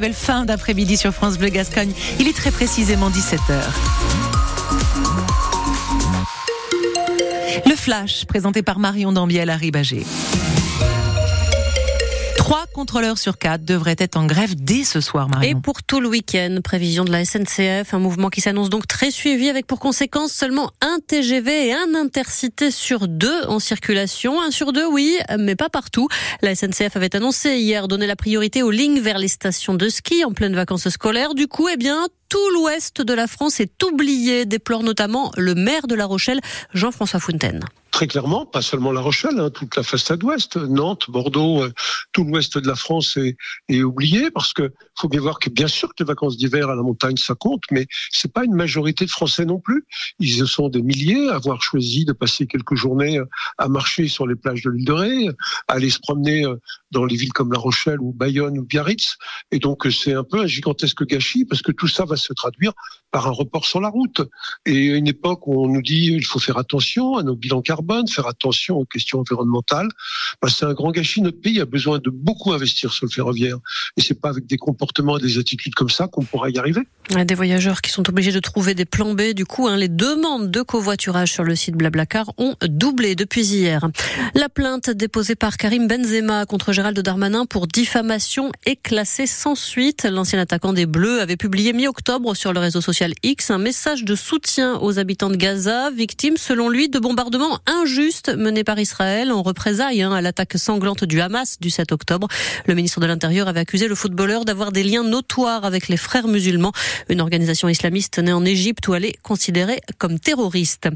belle fin d'après-midi sur France Bleu Gascogne. Il est très précisément 17h. Le Flash, présenté par Marion Dambiel à Ribagé. Contrôleurs sur quatre devraient être en grève dès ce soir, Marion. Et pour tout le week-end, prévision de la SNCF, un mouvement qui s'annonce donc très suivi avec pour conséquence seulement un TGV et un intercité sur deux en circulation. Un sur deux, oui, mais pas partout. La SNCF avait annoncé hier donner la priorité aux lignes vers les stations de ski en pleine vacances scolaires. Du coup, eh bien, tout l'ouest de la France est oublié, déplore notamment le maire de La Rochelle, Jean-François Fontaine très clairement, pas seulement La Rochelle, hein, toute la façade ouest, Nantes, Bordeaux, euh, tout l'ouest de la France est, oublié parce que faut bien voir que bien sûr que les vacances d'hiver à la montagne ça compte, mais c'est pas une majorité de Français non plus. Ils sont des milliers à avoir choisi de passer quelques journées à marcher sur les plages de l'île de Ré, à aller se promener euh, dans les villes comme La Rochelle ou Bayonne ou Biarritz, et donc c'est un peu un gigantesque gâchis parce que tout ça va se traduire par un report sur la route. Et à une époque où on nous dit il faut faire attention à nos bilans carbone faire attention aux questions environnementales. Bah, c'est un grand gâchis. Notre pays a besoin de beaucoup investir sur le ferroviaire. Et c'est pas avec des comportements et des attitudes comme ça qu'on pourra y arriver. Des voyageurs qui sont obligés de trouver des plans B. Du coup, hein, les demandes de covoiturage sur le site Blablacar ont doublé depuis hier. La plainte déposée par Karim Benzema contre Gérald Darmanin pour diffamation est classée sans suite. L'ancien attaquant des Bleus avait publié mi-octobre sur le réseau social X un message de soutien aux habitants de Gaza, victimes selon lui de bombardements injuste menée par Israël en représailles hein, à l'attaque sanglante du Hamas du 7 octobre. Le ministre de l'Intérieur avait accusé le footballeur d'avoir des liens notoires avec les frères musulmans, une organisation islamiste née en Égypte où elle est considérée comme terroriste.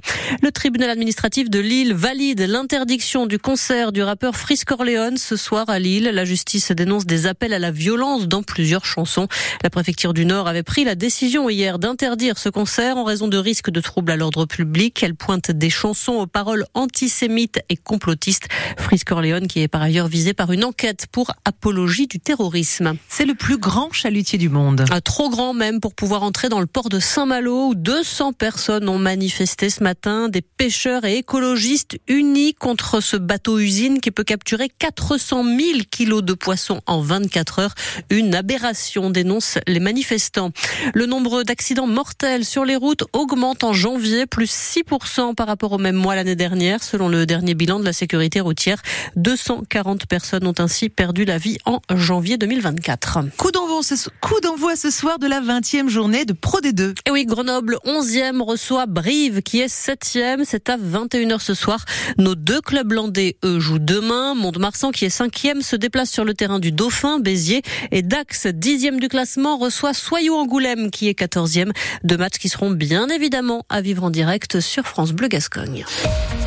Le tribunal administratif de Lille valide l'interdiction du concert du rappeur Frisk Orleans ce soir à Lille. La justice dénonce des appels à la violence dans plusieurs chansons. La préfecture du Nord avait pris la décision hier d'interdire ce concert en raison de risques de troubles à l'ordre public. Elle pointe des chansons aux paroles antisémite et complotiste. Frisk Orléans qui est par ailleurs visé par une enquête pour apologie du terrorisme. C'est le plus grand chalutier du monde. Un trop grand même pour pouvoir entrer dans le port de Saint-Malo où 200 personnes ont manifesté ce matin. Des pêcheurs et écologistes unis contre ce bateau-usine qui peut capturer 400 000 kilos de poissons en 24 heures. Une aberration, dénoncent les manifestants. Le nombre d'accidents mortels sur les routes augmente en janvier, plus 6% par rapport au même mois l'année dernière. Selon le dernier bilan de la sécurité routière, 240 personnes ont ainsi perdu la vie en janvier 2024. Coup d'envoi ce, coup d'envoi ce soir de la 20e journée de Pro D2. Et oui, Grenoble 11e reçoit Brive qui est 7e. C'est à 21h ce soir. Nos deux clubs landais, eux, jouent demain. Mont-de-Marsan qui est 5e se déplace sur le terrain du Dauphin, Béziers. Et Dax, 10e du classement, reçoit Soyou-Angoulême qui est 14e. Deux matchs qui seront bien évidemment à vivre en direct sur France Bleu Gascogne.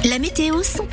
La météo 100%